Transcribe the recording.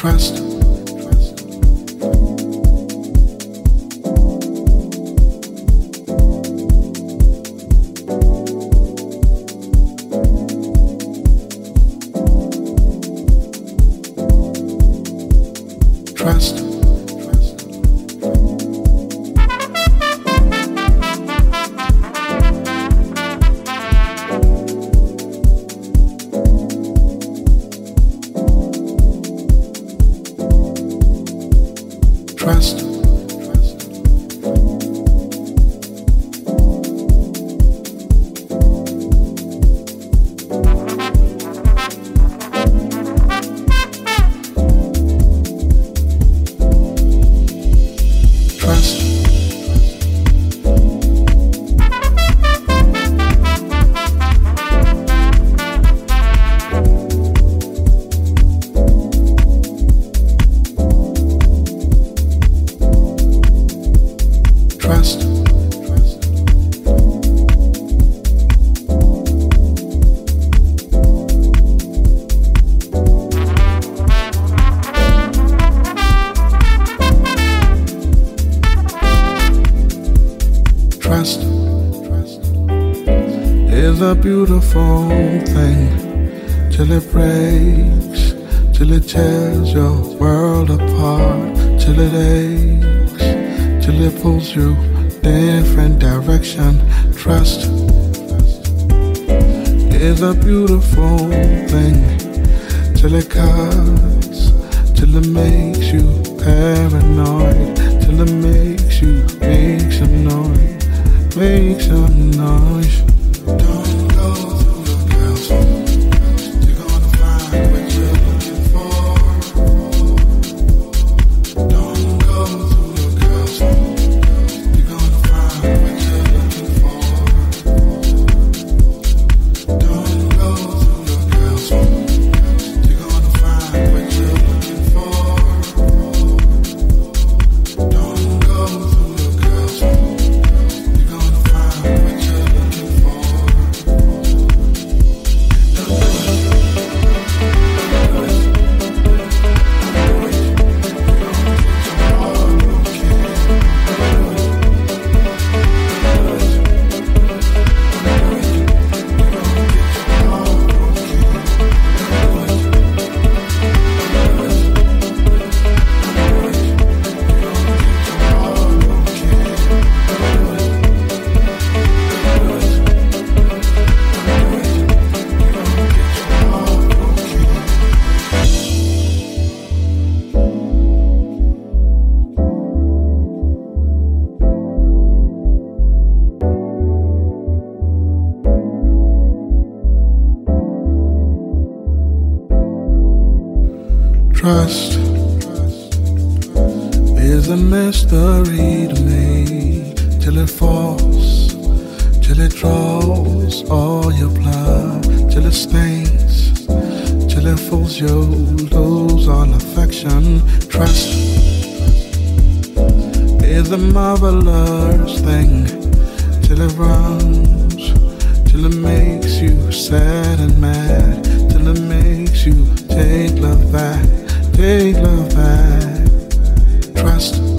Trust. Different direction. Trust is a beautiful thing till it cuts, till it makes you paranoid, till it makes you make some noise, make some noise. Don't stains, till it fools you, lose all affection. Trust is a marvelous thing till it runs, till it makes you sad and mad, till it makes you take love back, take love back. Trust.